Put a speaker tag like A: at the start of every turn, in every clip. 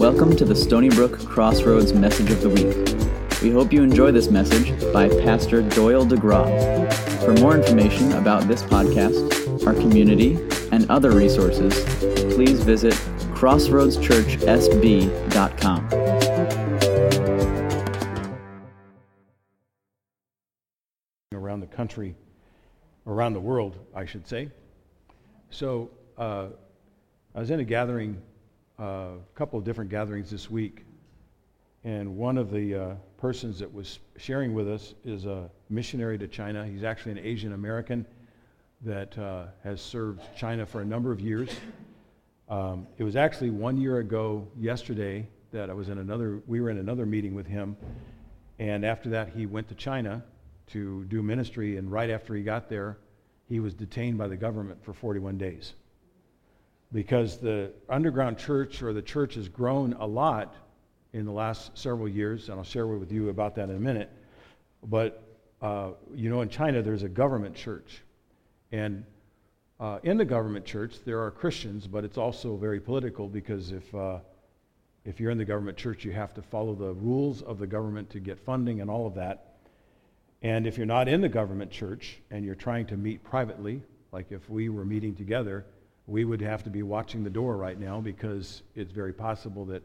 A: Welcome to the Stony Brook Crossroads Message of the Week. We hope you enjoy this message by Pastor Doyle DeGraw. For more information about this podcast, our community, and other resources, please visit crossroadschurchsb.com.
B: around the country, around the world, I should say. So uh, I was in a gathering, a couple of different gatherings this week, and one of the uh, persons that was sharing with us is a missionary to China. He's actually an Asian American that uh, has served China for a number of years. Um, it was actually one year ago yesterday that I was in another, we were in another meeting with him, and after that he went to China to do ministry, and right after he got there, he was detained by the government for 41 days. Because the underground church or the church has grown a lot in the last several years, and I'll share with you about that in a minute. But uh, you know, in China, there's a government church. And uh, in the government church, there are Christians, but it's also very political because if, uh, if you're in the government church, you have to follow the rules of the government to get funding and all of that. And if you're not in the government church and you're trying to meet privately, like if we were meeting together, we would have to be watching the door right now because it's very possible that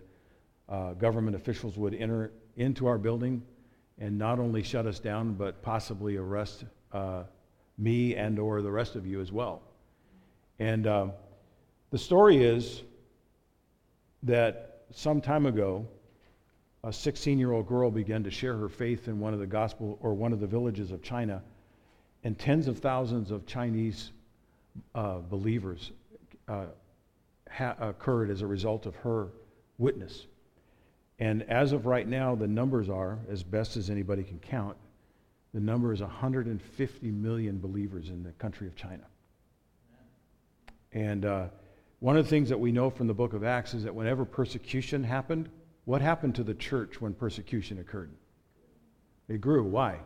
B: uh, government officials would enter into our building and not only shut us down, but possibly arrest uh, me and or the rest of you as well. And uh, the story is that some time ago, a 16 year old girl began to share her faith in one of the gospel or one of the villages of China, and tens of thousands of Chinese uh, believers uh, ha- occurred as a result of her witness. And as of right now, the numbers are, as best as anybody can count, the number is 150 million believers in the country of China. And uh, one of the things that we know from the book of Acts is that whenever persecution happened, what happened to the church when persecution occurred? It grew. Why?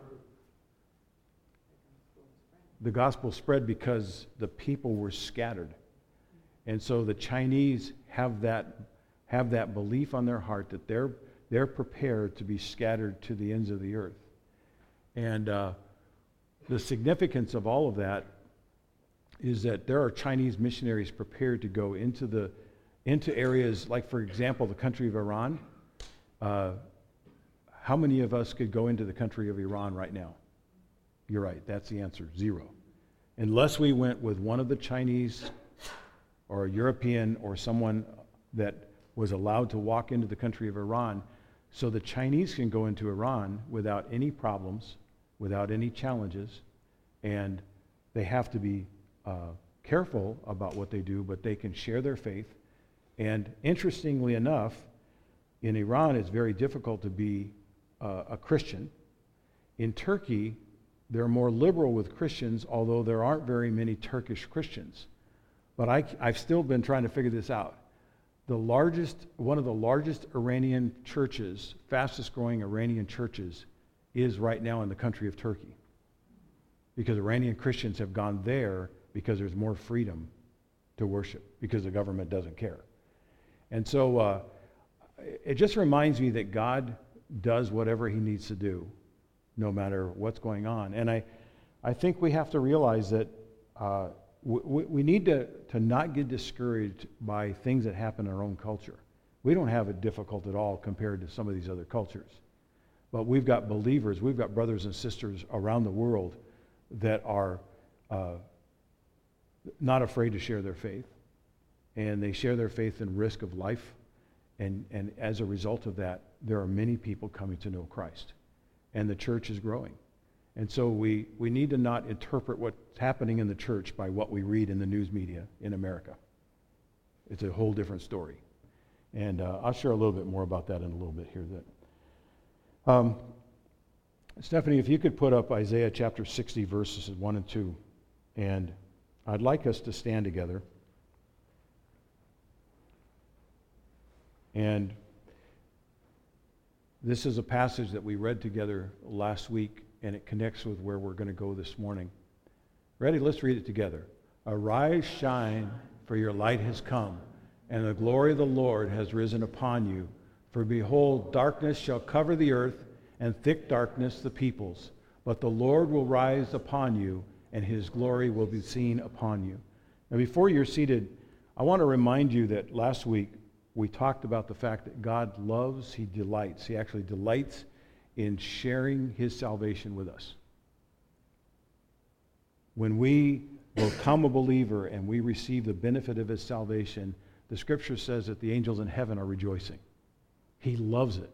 B: The gospel spread because the people were scattered. And so the Chinese have that, have that belief on their heart that they're, they're prepared to be scattered to the ends of the earth. And uh, the significance of all of that is that there are Chinese missionaries prepared to go into the into areas like, for example, the country of Iran. Uh, how many of us could go into the country of Iran right now? You're right, that's the answer zero. Unless we went with one of the Chinese or a European or someone that was allowed to walk into the country of Iran. So the Chinese can go into Iran without any problems, without any challenges, and they have to be uh, careful about what they do, but they can share their faith. And interestingly enough, in Iran, it's very difficult to be uh, a Christian. In Turkey, they're more liberal with Christians, although there aren't very many Turkish Christians. But I, I've still been trying to figure this out. The largest, one of the largest Iranian churches, fastest growing Iranian churches, is right now in the country of Turkey. Because Iranian Christians have gone there because there's more freedom to worship, because the government doesn't care. And so uh, it just reminds me that God does whatever he needs to do, no matter what's going on. And I, I think we have to realize that uh, we, we need to, to not get discouraged by things that happen in our own culture. We don't have it difficult at all compared to some of these other cultures. But we've got believers, we've got brothers and sisters around the world that are uh, not afraid to share their faith. And they share their faith in risk of life. And, and as a result of that, there are many people coming to know Christ. And the church is growing. And so we, we need to not interpret what's happening in the church by what we read in the news media in America. It's a whole different story. And uh, I'll share a little bit more about that in a little bit here. That, um, Stephanie, if you could put up Isaiah chapter 60, verses 1 and 2. And I'd like us to stand together. And this is a passage that we read together last week and it connects with where we're going to go this morning. Ready? Let's read it together. Arise, shine, for your light has come, and the glory of the Lord has risen upon you. For behold, darkness shall cover the earth, and thick darkness the peoples. But the Lord will rise upon you, and his glory will be seen upon you. Now, before you're seated, I want to remind you that last week we talked about the fact that God loves, he delights. He actually delights in sharing his salvation with us. When we become a believer and we receive the benefit of his salvation, the scripture says that the angels in heaven are rejoicing. He loves it.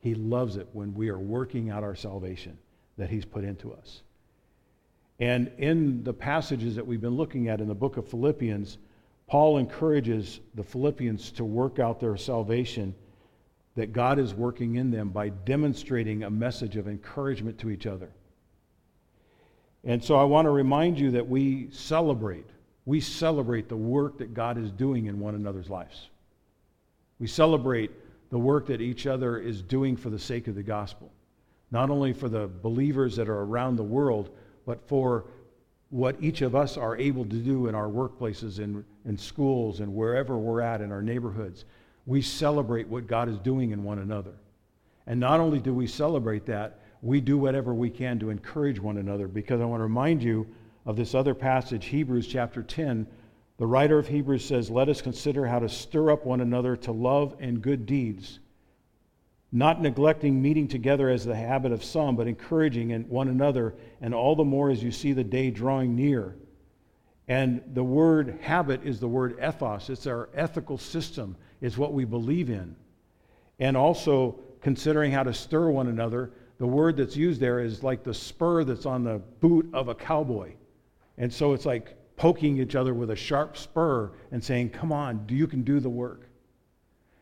B: He loves it when we are working out our salvation that he's put into us. And in the passages that we've been looking at in the book of Philippians, Paul encourages the Philippians to work out their salvation that God is working in them by demonstrating a message of encouragement to each other. And so I want to remind you that we celebrate we celebrate the work that God is doing in one another's lives. We celebrate the work that each other is doing for the sake of the gospel, not only for the believers that are around the world, but for what each of us are able to do in our workplaces, in, in schools, and wherever we're at in our neighborhoods. We celebrate what God is doing in one another. And not only do we celebrate that, we do whatever we can to encourage one another because I want to remind you of this other passage, Hebrews chapter 10, the writer of Hebrews says, Let us consider how to stir up one another to love and good deeds, not neglecting meeting together as the habit of some, but encouraging one another, and all the more as you see the day drawing near. And the word habit is the word ethos, it's our ethical system, it's what we believe in. And also considering how to stir one another, the word that's used there is like the spur that's on the boot of a cowboy. And so it's like poking each other with a sharp spur and saying, Come on, you can do the work.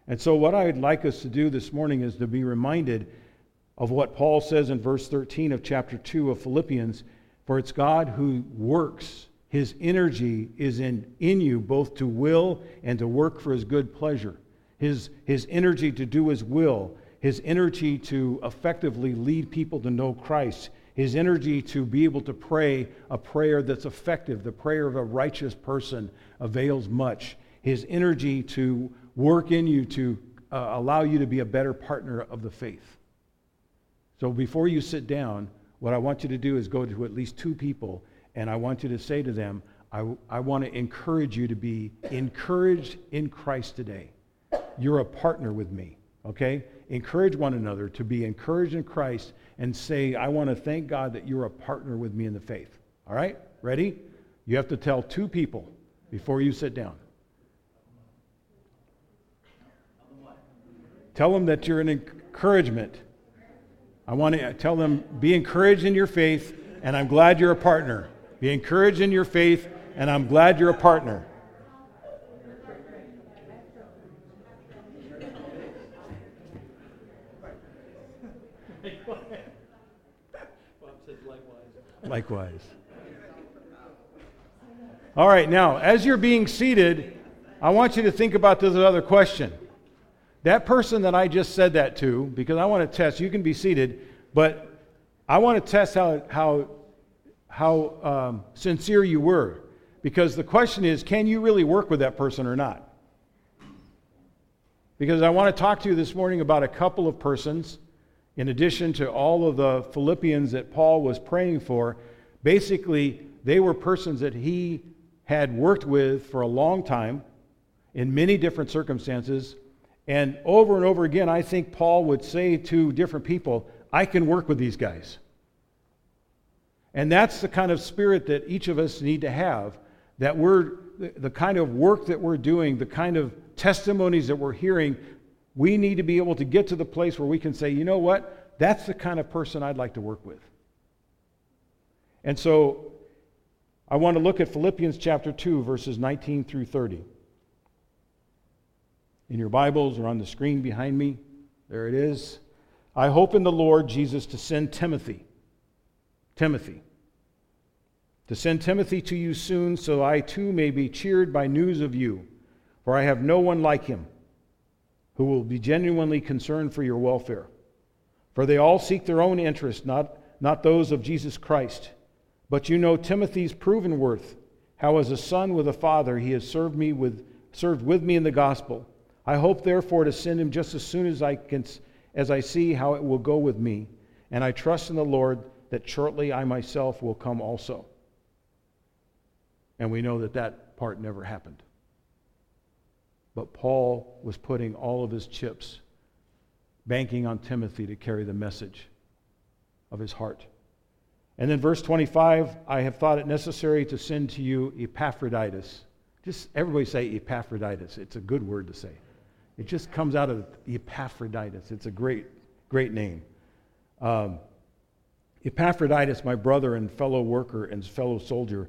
B: And so, what I'd like us to do this morning is to be reminded of what Paul says in verse 13 of chapter 2 of Philippians For it's God who works, his energy is in, in you both to will and to work for his good pleasure. His, his energy to do his will, his energy to effectively lead people to know Christ, his energy to be able to pray a prayer that's effective, the prayer of a righteous person avails much. His energy to work in you to uh, allow you to be a better partner of the faith. So before you sit down, what I want you to do is go to at least two people, and I want you to say to them, I, I want to encourage you to be encouraged in Christ today. You're a partner with me, okay? Encourage one another to be encouraged in Christ and say, I want to thank God that you're a partner with me in the faith. All right? Ready? You have to tell two people before you sit down. Tell them that you're an encouragement. I want to tell them, be encouraged in your faith, and I'm glad you're a partner. Be encouraged in your faith, and I'm glad you're a partner. Likewise. All right, now, as you're being seated, I want you to think about this other question. That person that I just said that to, because I want to test, you can be seated, but I want to test how, how, how um, sincere you were. Because the question is, can you really work with that person or not? Because I want to talk to you this morning about a couple of persons in addition to all of the Philippians that Paul was praying for, basically, they were persons that he had worked with for a long time in many different circumstances. And over and over again, I think Paul would say to different people, I can work with these guys. And that's the kind of spirit that each of us need to have, that we're the kind of work that we're doing, the kind of testimonies that we're hearing, we need to be able to get to the place where we can say, you know what? That's the kind of person I'd like to work with. And so I want to look at Philippians chapter 2, verses 19 through 30. In your Bibles or on the screen behind me, there it is. I hope in the Lord Jesus to send Timothy. Timothy. To send Timothy to you soon, so I too may be cheered by news of you, for I have no one like him who will be genuinely concerned for your welfare. For they all seek their own interest, not, not those of Jesus Christ. But you know Timothy's proven worth, how as a son with a father he has served me with served with me in the gospel. I hope, therefore, to send him just as soon as I, can, as I see how it will go with me. And I trust in the Lord that shortly I myself will come also. And we know that that part never happened. But Paul was putting all of his chips, banking on Timothy to carry the message of his heart. And then verse 25, I have thought it necessary to send to you Epaphroditus. Just everybody say Epaphroditus. It's a good word to say. It just comes out of Epaphroditus. It's a great, great name. Um, Epaphroditus, my brother and fellow worker and fellow soldier,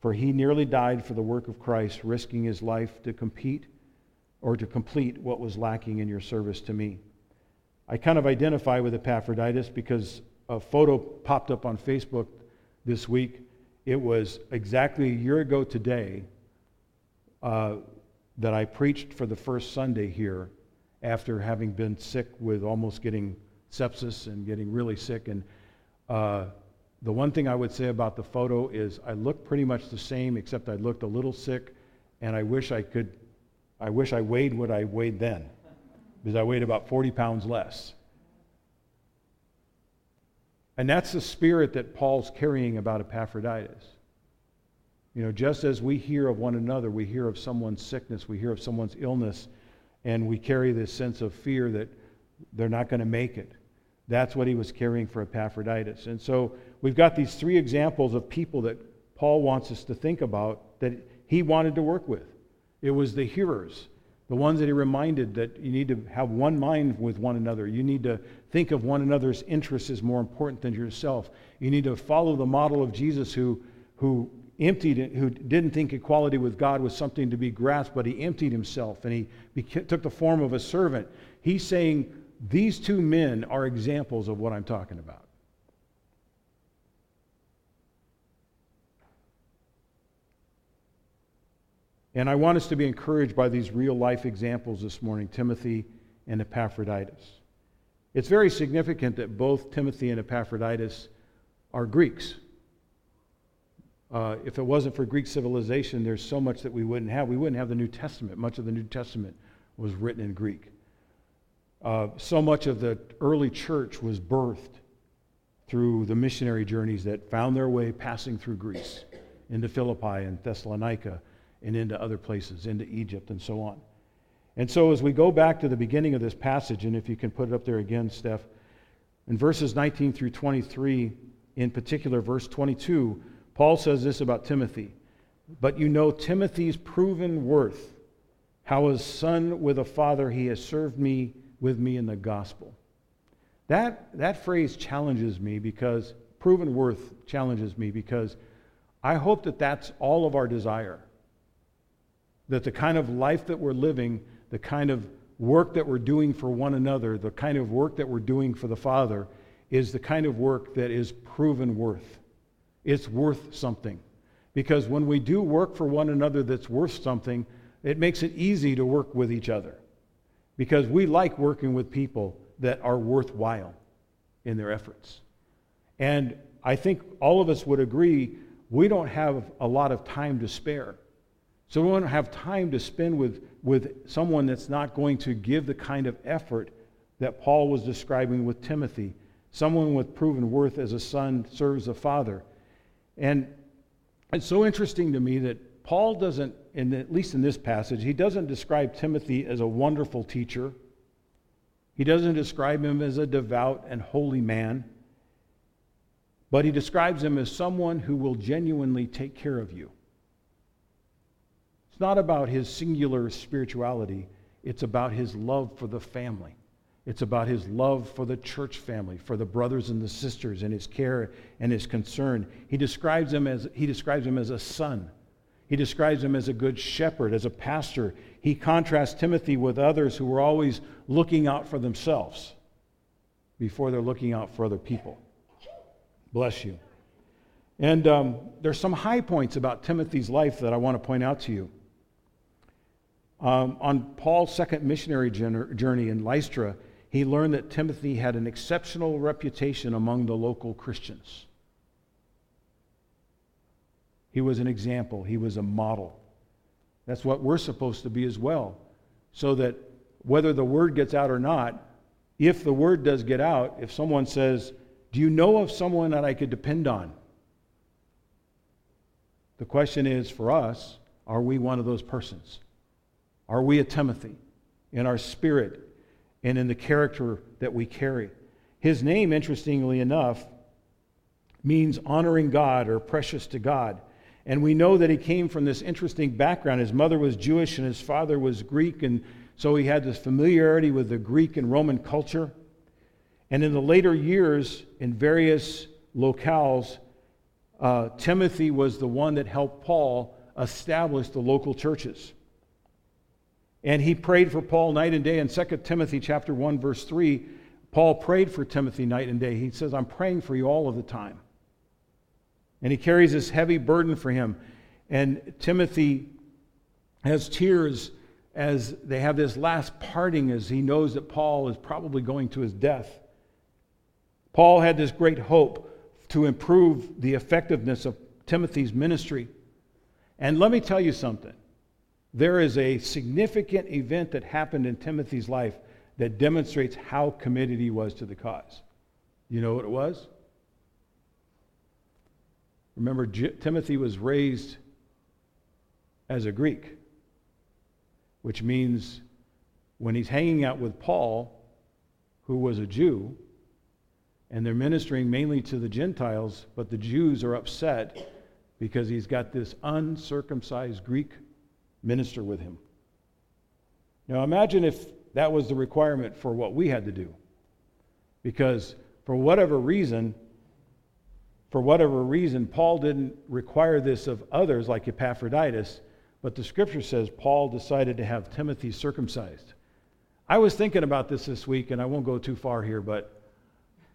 B: for he nearly died for the work of Christ, risking his life to compete or to complete what was lacking in your service to me. I kind of identify with Epaphroditus because a photo popped up on Facebook this week. It was exactly a year ago today uh, that I preached for the first Sunday here after having been sick with almost getting sepsis and getting really sick. And uh, the one thing I would say about the photo is I look pretty much the same, except I looked a little sick, and I wish I could, I wish I weighed what I weighed then, because I weighed about 40 pounds less. And that's the spirit that Paul's carrying about Epaphroditus. You know, just as we hear of one another, we hear of someone's sickness, we hear of someone's illness, and we carry this sense of fear that they're not going to make it. That's what he was carrying for Epaphroditus. And so we've got these three examples of people that Paul wants us to think about that he wanted to work with. It was the hearers, the ones that he reminded that you need to have one mind with one another. You need to think of one another's interests as more important than yourself. You need to follow the model of Jesus who, who emptied it, who didn't think equality with God was something to be grasped, but he emptied himself and he took the form of a servant. He's saying these two men are examples of what I'm talking about. And I want us to be encouraged by these real life examples this morning Timothy and Epaphroditus. It's very significant that both Timothy and Epaphroditus are Greeks. Uh, if it wasn't for Greek civilization, there's so much that we wouldn't have. We wouldn't have the New Testament. Much of the New Testament was written in Greek. Uh, so much of the early church was birthed through the missionary journeys that found their way passing through Greece into Philippi and Thessalonica and into other places, into Egypt and so on. And so, as we go back to the beginning of this passage, and if you can put it up there again, Steph, in verses 19 through 23, in particular, verse 22, Paul says this about Timothy. But you know Timothy's proven worth, how as son with a father he has served me with me in the gospel. That, that phrase challenges me because, proven worth challenges me because I hope that that's all of our desire that the kind of life that we're living, the kind of work that we're doing for one another, the kind of work that we're doing for the Father, is the kind of work that is proven worth. It's worth something. Because when we do work for one another that's worth something, it makes it easy to work with each other. Because we like working with people that are worthwhile in their efforts. And I think all of us would agree we don't have a lot of time to spare. So we don't have time to spend with, with someone that's not going to give the kind of effort that Paul was describing with Timothy. Someone with proven worth as a son serves a father. And it's so interesting to me that Paul doesn't, in, at least in this passage, he doesn't describe Timothy as a wonderful teacher. He doesn't describe him as a devout and holy man. But he describes him as someone who will genuinely take care of you. It's not about his singular spirituality, it's about his love for the family. It's about his love for the church family, for the brothers and the sisters, and his care and his concern. He describes him as, he describes him as a son. He describes him as a good shepherd, as a pastor. He contrasts Timothy with others who were always looking out for themselves before they're looking out for other people. Bless you. And um, there's some high points about Timothy's life that I want to point out to you. Um, on Paul's second missionary journey in Lystra, he learned that Timothy had an exceptional reputation among the local Christians. He was an example, he was a model. That's what we're supposed to be as well. So that whether the word gets out or not, if the word does get out, if someone says, Do you know of someone that I could depend on? The question is for us, are we one of those persons? Are we a Timothy in our spirit and in the character that we carry? His name, interestingly enough, means honoring God or precious to God. And we know that he came from this interesting background. His mother was Jewish and his father was Greek, and so he had this familiarity with the Greek and Roman culture. And in the later years, in various locales, uh, Timothy was the one that helped Paul establish the local churches. And he prayed for Paul night and day. In 2 Timothy chapter 1, verse 3, Paul prayed for Timothy night and day. He says, I'm praying for you all of the time. And he carries this heavy burden for him. And Timothy has tears as they have this last parting as he knows that Paul is probably going to his death. Paul had this great hope to improve the effectiveness of Timothy's ministry. And let me tell you something. There is a significant event that happened in Timothy's life that demonstrates how committed he was to the cause. You know what it was? Remember, J- Timothy was raised as a Greek, which means when he's hanging out with Paul, who was a Jew, and they're ministering mainly to the Gentiles, but the Jews are upset because he's got this uncircumcised Greek minister with him. Now imagine if that was the requirement for what we had to do. Because for whatever reason, for whatever reason, Paul didn't require this of others like Epaphroditus, but the scripture says Paul decided to have Timothy circumcised. I was thinking about this this week, and I won't go too far here, but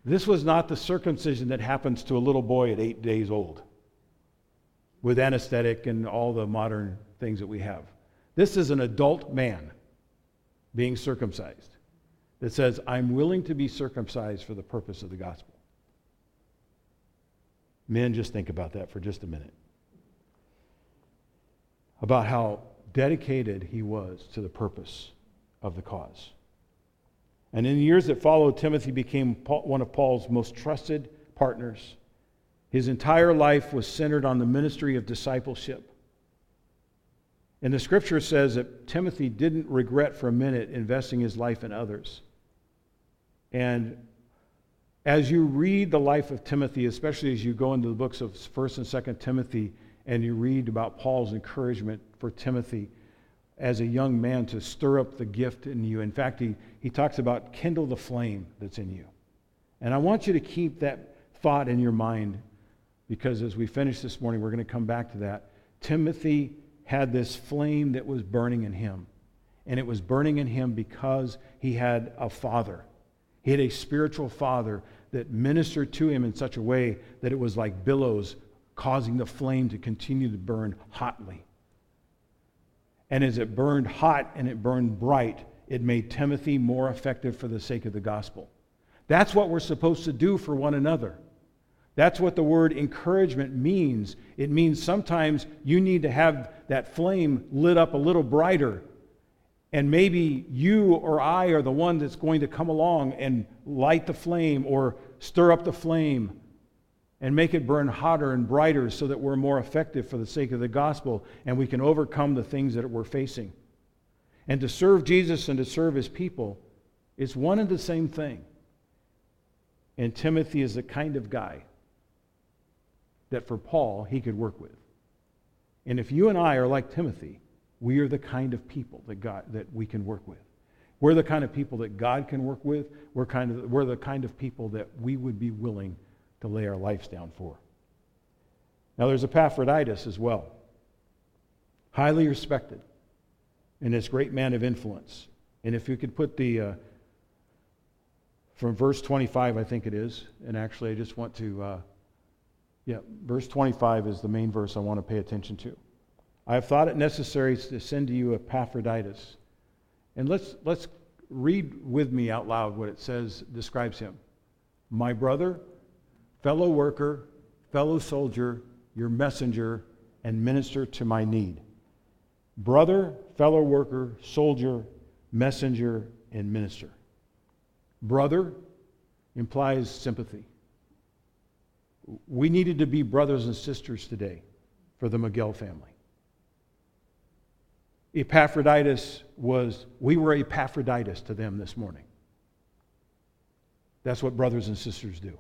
B: this was not the circumcision that happens to a little boy at eight days old with anesthetic and all the modern things that we have. This is an adult man being circumcised that says, I'm willing to be circumcised for the purpose of the gospel. Men, just think about that for just a minute. About how dedicated he was to the purpose of the cause. And in the years that followed, Timothy became one of Paul's most trusted partners. His entire life was centered on the ministry of discipleship. And the scripture says that Timothy didn't regret for a minute investing his life in others. And as you read the life of Timothy, especially as you go into the books of 1st and 2nd Timothy, and you read about Paul's encouragement for Timothy, as a young man to stir up the gift in you. In fact, he, he talks about kindle the flame that's in you. And I want you to keep that thought in your mind because as we finish this morning, we're going to come back to that. Timothy had this flame that was burning in him. And it was burning in him because he had a father. He had a spiritual father that ministered to him in such a way that it was like billows causing the flame to continue to burn hotly. And as it burned hot and it burned bright, it made Timothy more effective for the sake of the gospel. That's what we're supposed to do for one another. That's what the word encouragement means. It means sometimes you need to have that flame lit up a little brighter. And maybe you or I are the one that's going to come along and light the flame or stir up the flame and make it burn hotter and brighter so that we're more effective for the sake of the gospel and we can overcome the things that we're facing. And to serve Jesus and to serve his people is one and the same thing. And Timothy is the kind of guy that for Paul he could work with. And if you and I are like Timothy, we are the kind of people that God that we can work with. We're the kind of people that God can work with. We're kind of we're the kind of people that we would be willing to lay our lives down for. Now, there's Epaphroditus as well. highly respected, and this great man of influence. And if you could put the, uh, from verse 25, I think it is, and actually I just want to, uh, yeah, verse 25 is the main verse I want to pay attention to. I have thought it necessary to send to you Epaphroditus. And let's, let's read with me out loud what it says, describes him. My brother, fellow worker, fellow soldier, your messenger, and minister to my need. Brother, fellow worker, soldier, messenger, and minister. Brother implies sympathy. We needed to be brothers and sisters today for the Miguel family. Epaphroditus was, we were Epaphroditus to them this morning. That's what brothers and sisters do.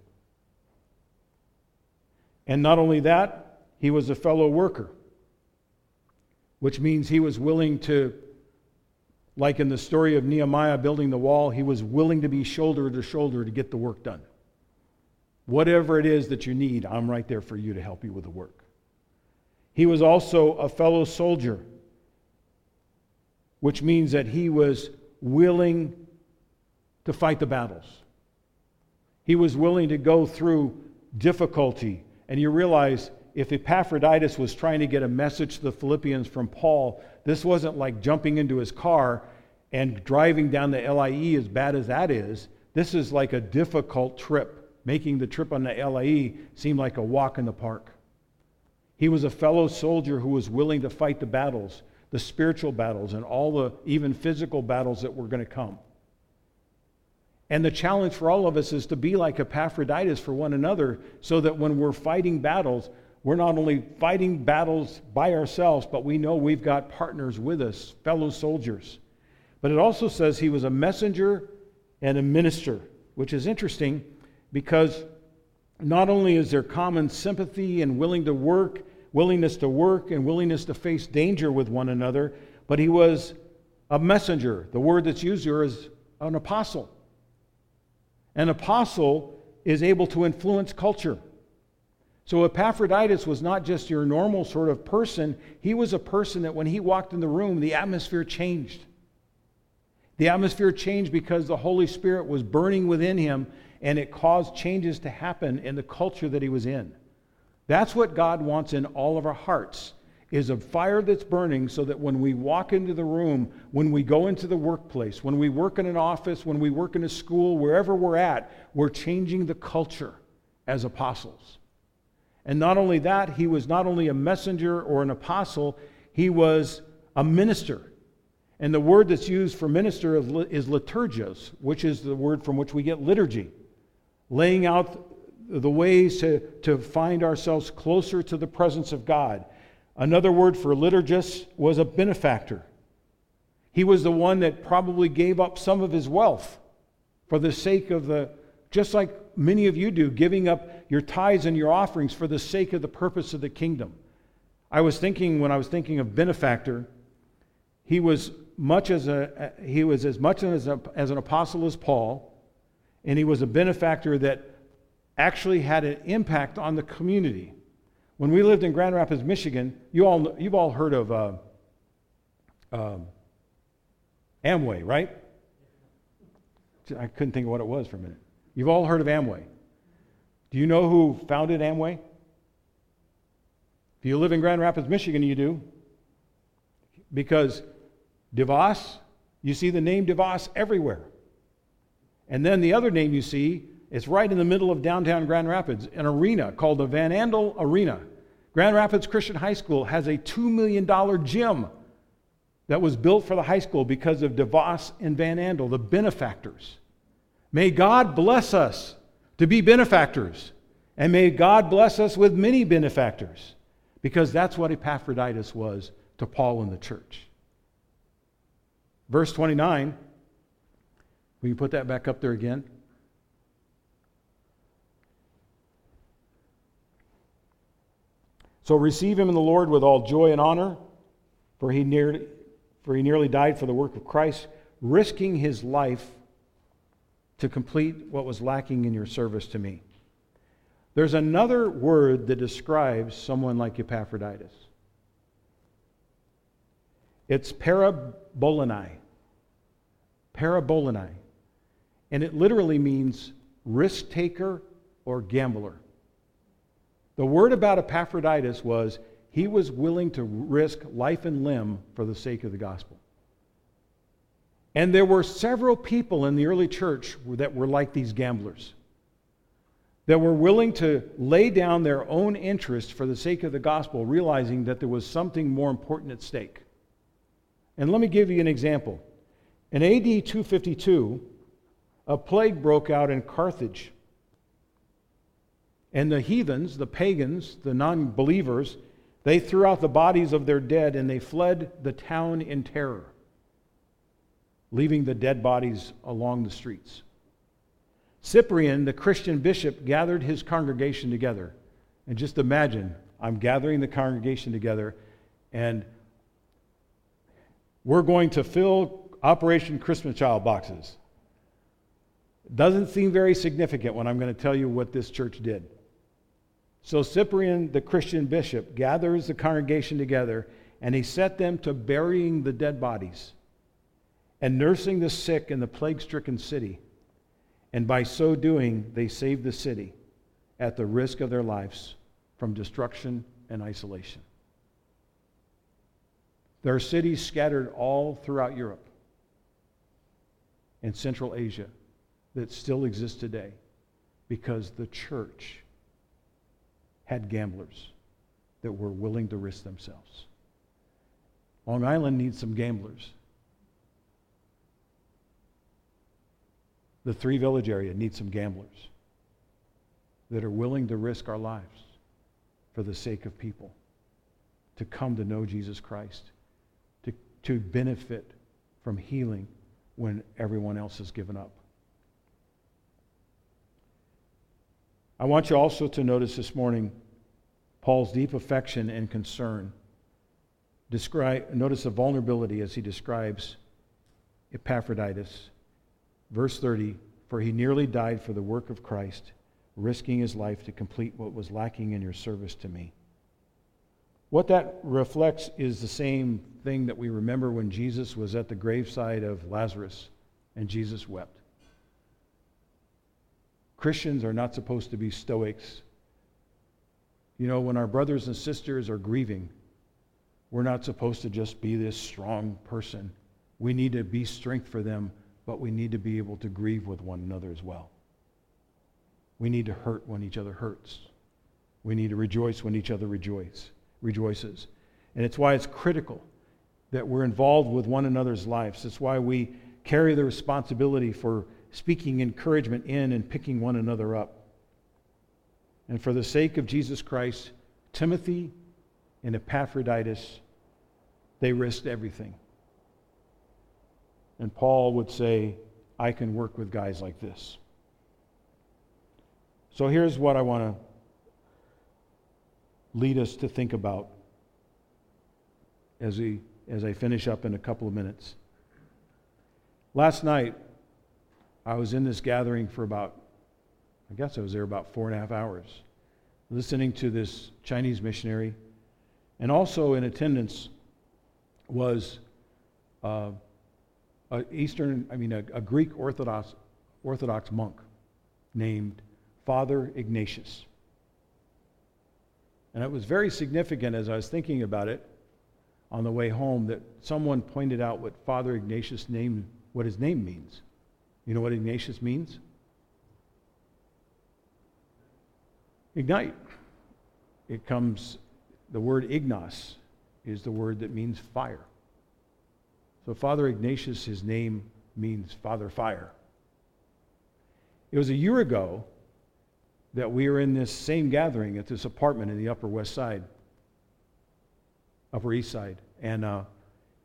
B: And not only that, he was a fellow worker, which means he was willing to, like in the story of Nehemiah building the wall, he was willing to be shoulder to shoulder to get the work done. Whatever it is that you need, I'm right there for you to help you with the work. He was also a fellow soldier which means that he was willing to fight the battles. He was willing to go through difficulty. And you realize if Epaphroditus was trying to get a message to the Philippians from Paul, this wasn't like jumping into his car and driving down the LIE as bad as that is. This is like a difficult trip. Making the trip on the LIE seem like a walk in the park. He was a fellow soldier who was willing to fight the battles the spiritual battles and all the even physical battles that were going to come. And the challenge for all of us is to be like Epaphroditus for one another so that when we're fighting battles, we're not only fighting battles by ourselves, but we know we've got partners with us, fellow soldiers. But it also says he was a messenger and a minister, which is interesting because not only is there common sympathy and willing to work willingness to work and willingness to face danger with one another, but he was a messenger. The word that's used here is an apostle. An apostle is able to influence culture. So Epaphroditus was not just your normal sort of person, he was a person that when he walked in the room, the atmosphere changed. The atmosphere changed because the Holy Spirit was burning within him and it caused changes to happen in the culture that he was in. That's what God wants in all of our hearts is a fire that's burning so that when we walk into the room, when we go into the workplace, when we work in an office, when we work in a school, wherever we're at, we're changing the culture as apostles. And not only that, he was not only a messenger or an apostle, he was a minister. And the word that's used for minister is liturgios, which is the word from which we get liturgy, laying out the ways to, to find ourselves closer to the presence of God. Another word for liturgist was a benefactor. He was the one that probably gave up some of his wealth for the sake of the, just like many of you do, giving up your tithes and your offerings for the sake of the purpose of the kingdom. I was thinking, when I was thinking of benefactor, he was much as a, he was as much as, a, as an apostle as Paul, and he was a benefactor that actually had an impact on the community. When we lived in Grand Rapids, Michigan, you all, you've all heard of uh, um, Amway, right? I couldn't think of what it was for a minute. You've all heard of Amway. Do you know who founded Amway? If you live in Grand Rapids, Michigan, you do. Because DeVos, you see the name DeVos everywhere. And then the other name you see it's right in the middle of downtown Grand Rapids, an arena called the Van Andel Arena. Grand Rapids Christian High School has a $2 million gym that was built for the high school because of DeVos and Van Andel, the benefactors. May God bless us to be benefactors, and may God bless us with many benefactors, because that's what Epaphroditus was to Paul and the church. Verse 29, will you put that back up there again? So receive him in the Lord with all joy and honor, for he, nearly, for he nearly died for the work of Christ, risking his life to complete what was lacking in your service to me. There's another word that describes someone like Epaphroditus. It's parabolani. Parabolani. And it literally means risk taker or gambler. The word about Epaphroditus was he was willing to risk life and limb for the sake of the gospel. And there were several people in the early church that were like these gamblers, that were willing to lay down their own interest for the sake of the gospel, realizing that there was something more important at stake. And let me give you an example. In AD 252, a plague broke out in Carthage. And the heathens, the pagans, the non believers, they threw out the bodies of their dead and they fled the town in terror leaving the dead bodies along the streets. Cyprian, the Christian bishop, gathered his congregation together. And just imagine, I'm gathering the congregation together, and we're going to fill Operation Christmas Child boxes. Doesn't seem very significant when I'm going to tell you what this church did. So Cyprian, the Christian bishop, gathers the congregation together, and he set them to burying the dead bodies and nursing the sick in the plague stricken city. And by so doing, they saved the city at the risk of their lives from destruction and isolation. There are cities scattered all throughout Europe and Central Asia that still exist today because the church had gamblers that were willing to risk themselves. Long Island needs some gamblers The three village area needs some gamblers that are willing to risk our lives for the sake of people, to come to know Jesus Christ, to, to benefit from healing when everyone else has given up. I want you also to notice this morning Paul's deep affection and concern. Notice the vulnerability as he describes Epaphroditus Verse 30 For he nearly died for the work of Christ, risking his life to complete what was lacking in your service to me. What that reflects is the same thing that we remember when Jesus was at the graveside of Lazarus and Jesus wept. Christians are not supposed to be stoics. You know, when our brothers and sisters are grieving, we're not supposed to just be this strong person. We need to be strength for them but we need to be able to grieve with one another as well. We need to hurt when each other hurts. We need to rejoice when each other rejoice, rejoices. And it's why it's critical that we're involved with one another's lives. It's why we carry the responsibility for speaking encouragement in and picking one another up. And for the sake of Jesus Christ, Timothy and Epaphroditus, they risked everything. And Paul would say, I can work with guys like this. So here's what I want to lead us to think about as, we, as I finish up in a couple of minutes. Last night, I was in this gathering for about, I guess I was there about four and a half hours, listening to this Chinese missionary. And also in attendance was uh, a Eastern, I mean, a, a Greek Orthodox, Orthodox monk named Father Ignatius. And it was very significant as I was thinking about it on the way home that someone pointed out what Father Ignatius' name, what his name means. You know what Ignatius means? Ignite. It comes, the word ignos is the word that means fire. So Father Ignatius, his name means Father Fire. It was a year ago that we were in this same gathering at this apartment in the Upper West Side, Upper East Side. And uh,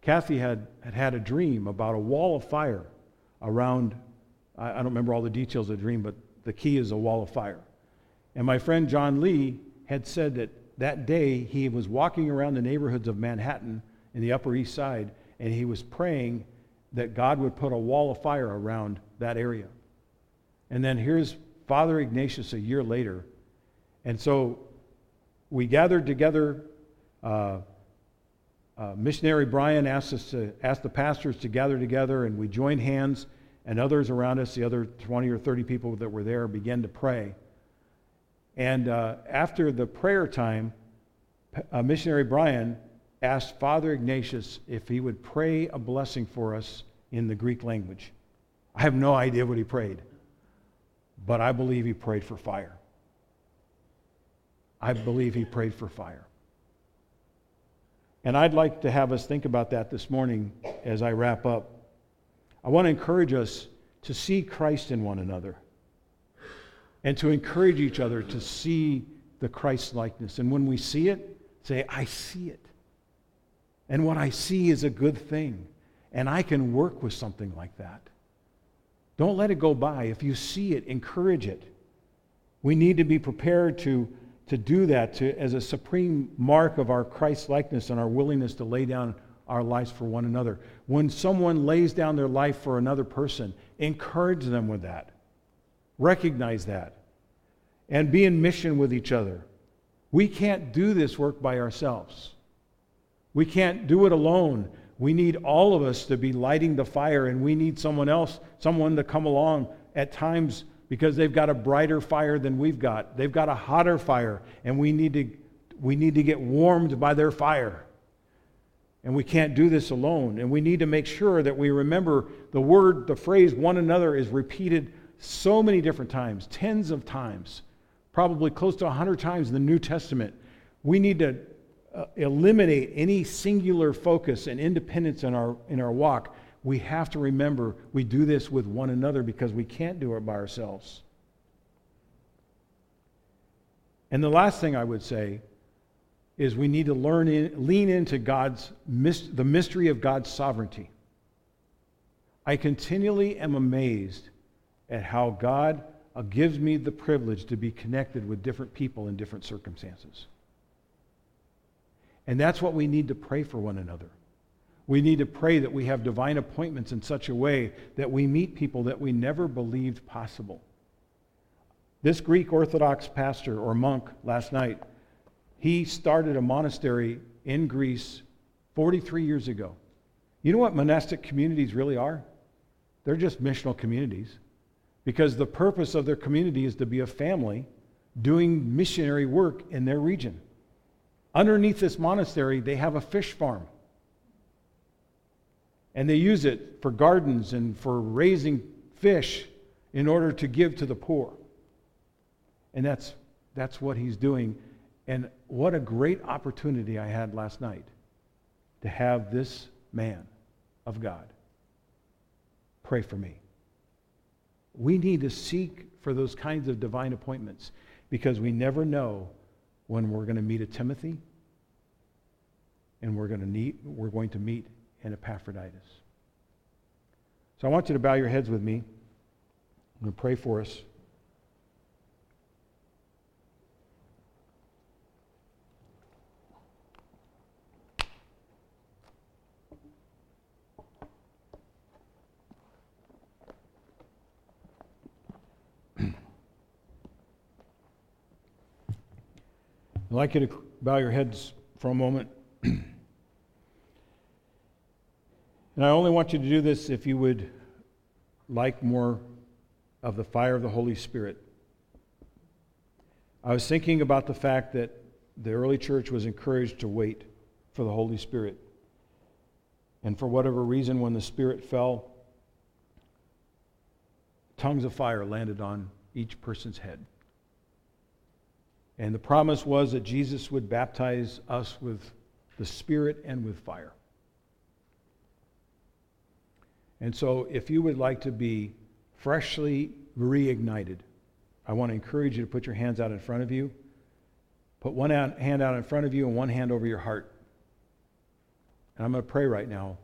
B: Kathy had, had had a dream about a wall of fire around, I, I don't remember all the details of the dream, but the key is a wall of fire. And my friend John Lee had said that that day he was walking around the neighborhoods of Manhattan in the Upper East Side and he was praying that God would put a wall of fire around that area. And then here's Father Ignatius a year later. And so we gathered together uh, uh, missionary Brian asked us to ask the pastors to gather together, and we joined hands, and others around us, the other 20 or 30 people that were there, began to pray. And uh, after the prayer time, uh, missionary Brian asked Father Ignatius if he would pray a blessing for us in the Greek language. I have no idea what he prayed, but I believe he prayed for fire. I believe he prayed for fire. And I'd like to have us think about that this morning as I wrap up. I want to encourage us to see Christ in one another and to encourage each other to see the Christ likeness. And when we see it, say, I see it. And what I see is a good thing. And I can work with something like that. Don't let it go by. If you see it, encourage it. We need to be prepared to, to do that to, as a supreme mark of our Christ likeness and our willingness to lay down our lives for one another. When someone lays down their life for another person, encourage them with that. Recognize that. And be in mission with each other. We can't do this work by ourselves. We can't do it alone. We need all of us to be lighting the fire, and we need someone else, someone to come along at times because they've got a brighter fire than we've got. They've got a hotter fire, and we need to, we need to get warmed by their fire. And we can't do this alone. And we need to make sure that we remember the word, the phrase one another is repeated so many different times, tens of times, probably close to 100 times in the New Testament. We need to uh, eliminate any singular focus and independence in our, in our walk, we have to remember we do this with one another because we can't do it by ourselves. And the last thing I would say is we need to learn in, lean into God's the mystery of God's sovereignty. I continually am amazed at how God uh, gives me the privilege to be connected with different people in different circumstances. And that's what we need to pray for one another. We need to pray that we have divine appointments in such a way that we meet people that we never believed possible. This Greek Orthodox pastor or monk last night, he started a monastery in Greece 43 years ago. You know what monastic communities really are? They're just missional communities because the purpose of their community is to be a family doing missionary work in their region. Underneath this monastery, they have a fish farm. And they use it for gardens and for raising fish in order to give to the poor. And that's, that's what he's doing. And what a great opportunity I had last night to have this man of God pray for me. We need to seek for those kinds of divine appointments because we never know when we're going to meet a Timothy and we're going to meet, we're going to meet an Epaphroditus. So I want you to bow your heads with me. I'm going to pray for us. I'd like you to bow your heads for a moment. and I only want you to do this if you would like more of the fire of the Holy Spirit. I was thinking about the fact that the early church was encouraged to wait for the Holy Spirit. And for whatever reason, when the Spirit fell, tongues of fire landed on each person's head. And the promise was that Jesus would baptize us with the Spirit and with fire. And so, if you would like to be freshly reignited, I want to encourage you to put your hands out in front of you. Put one hand out in front of you and one hand over your heart. And I'm going to pray right now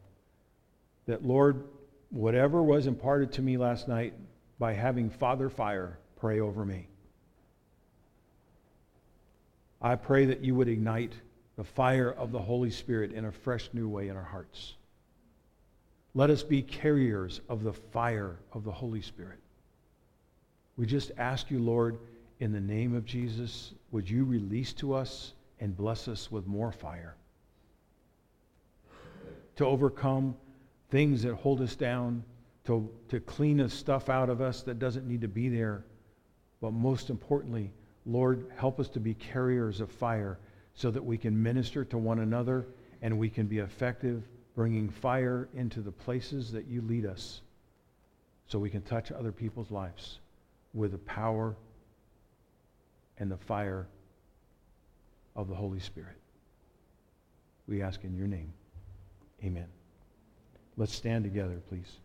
B: that, Lord, whatever was imparted to me last night by having Father Fire pray over me. I pray that you would ignite the fire of the Holy Spirit in a fresh new way in our hearts. Let us be carriers of the fire of the Holy Spirit. We just ask you, Lord, in the name of Jesus, would you release to us and bless us with more fire? to overcome things that hold us down, to, to clean stuff out of us that doesn't need to be there. But most importantly, Lord, help us to be carriers of fire so that we can minister to one another and we can be effective bringing fire into the places that you lead us so we can touch other people's lives with the power and the fire of the Holy Spirit. We ask in your name. Amen. Let's stand together, please.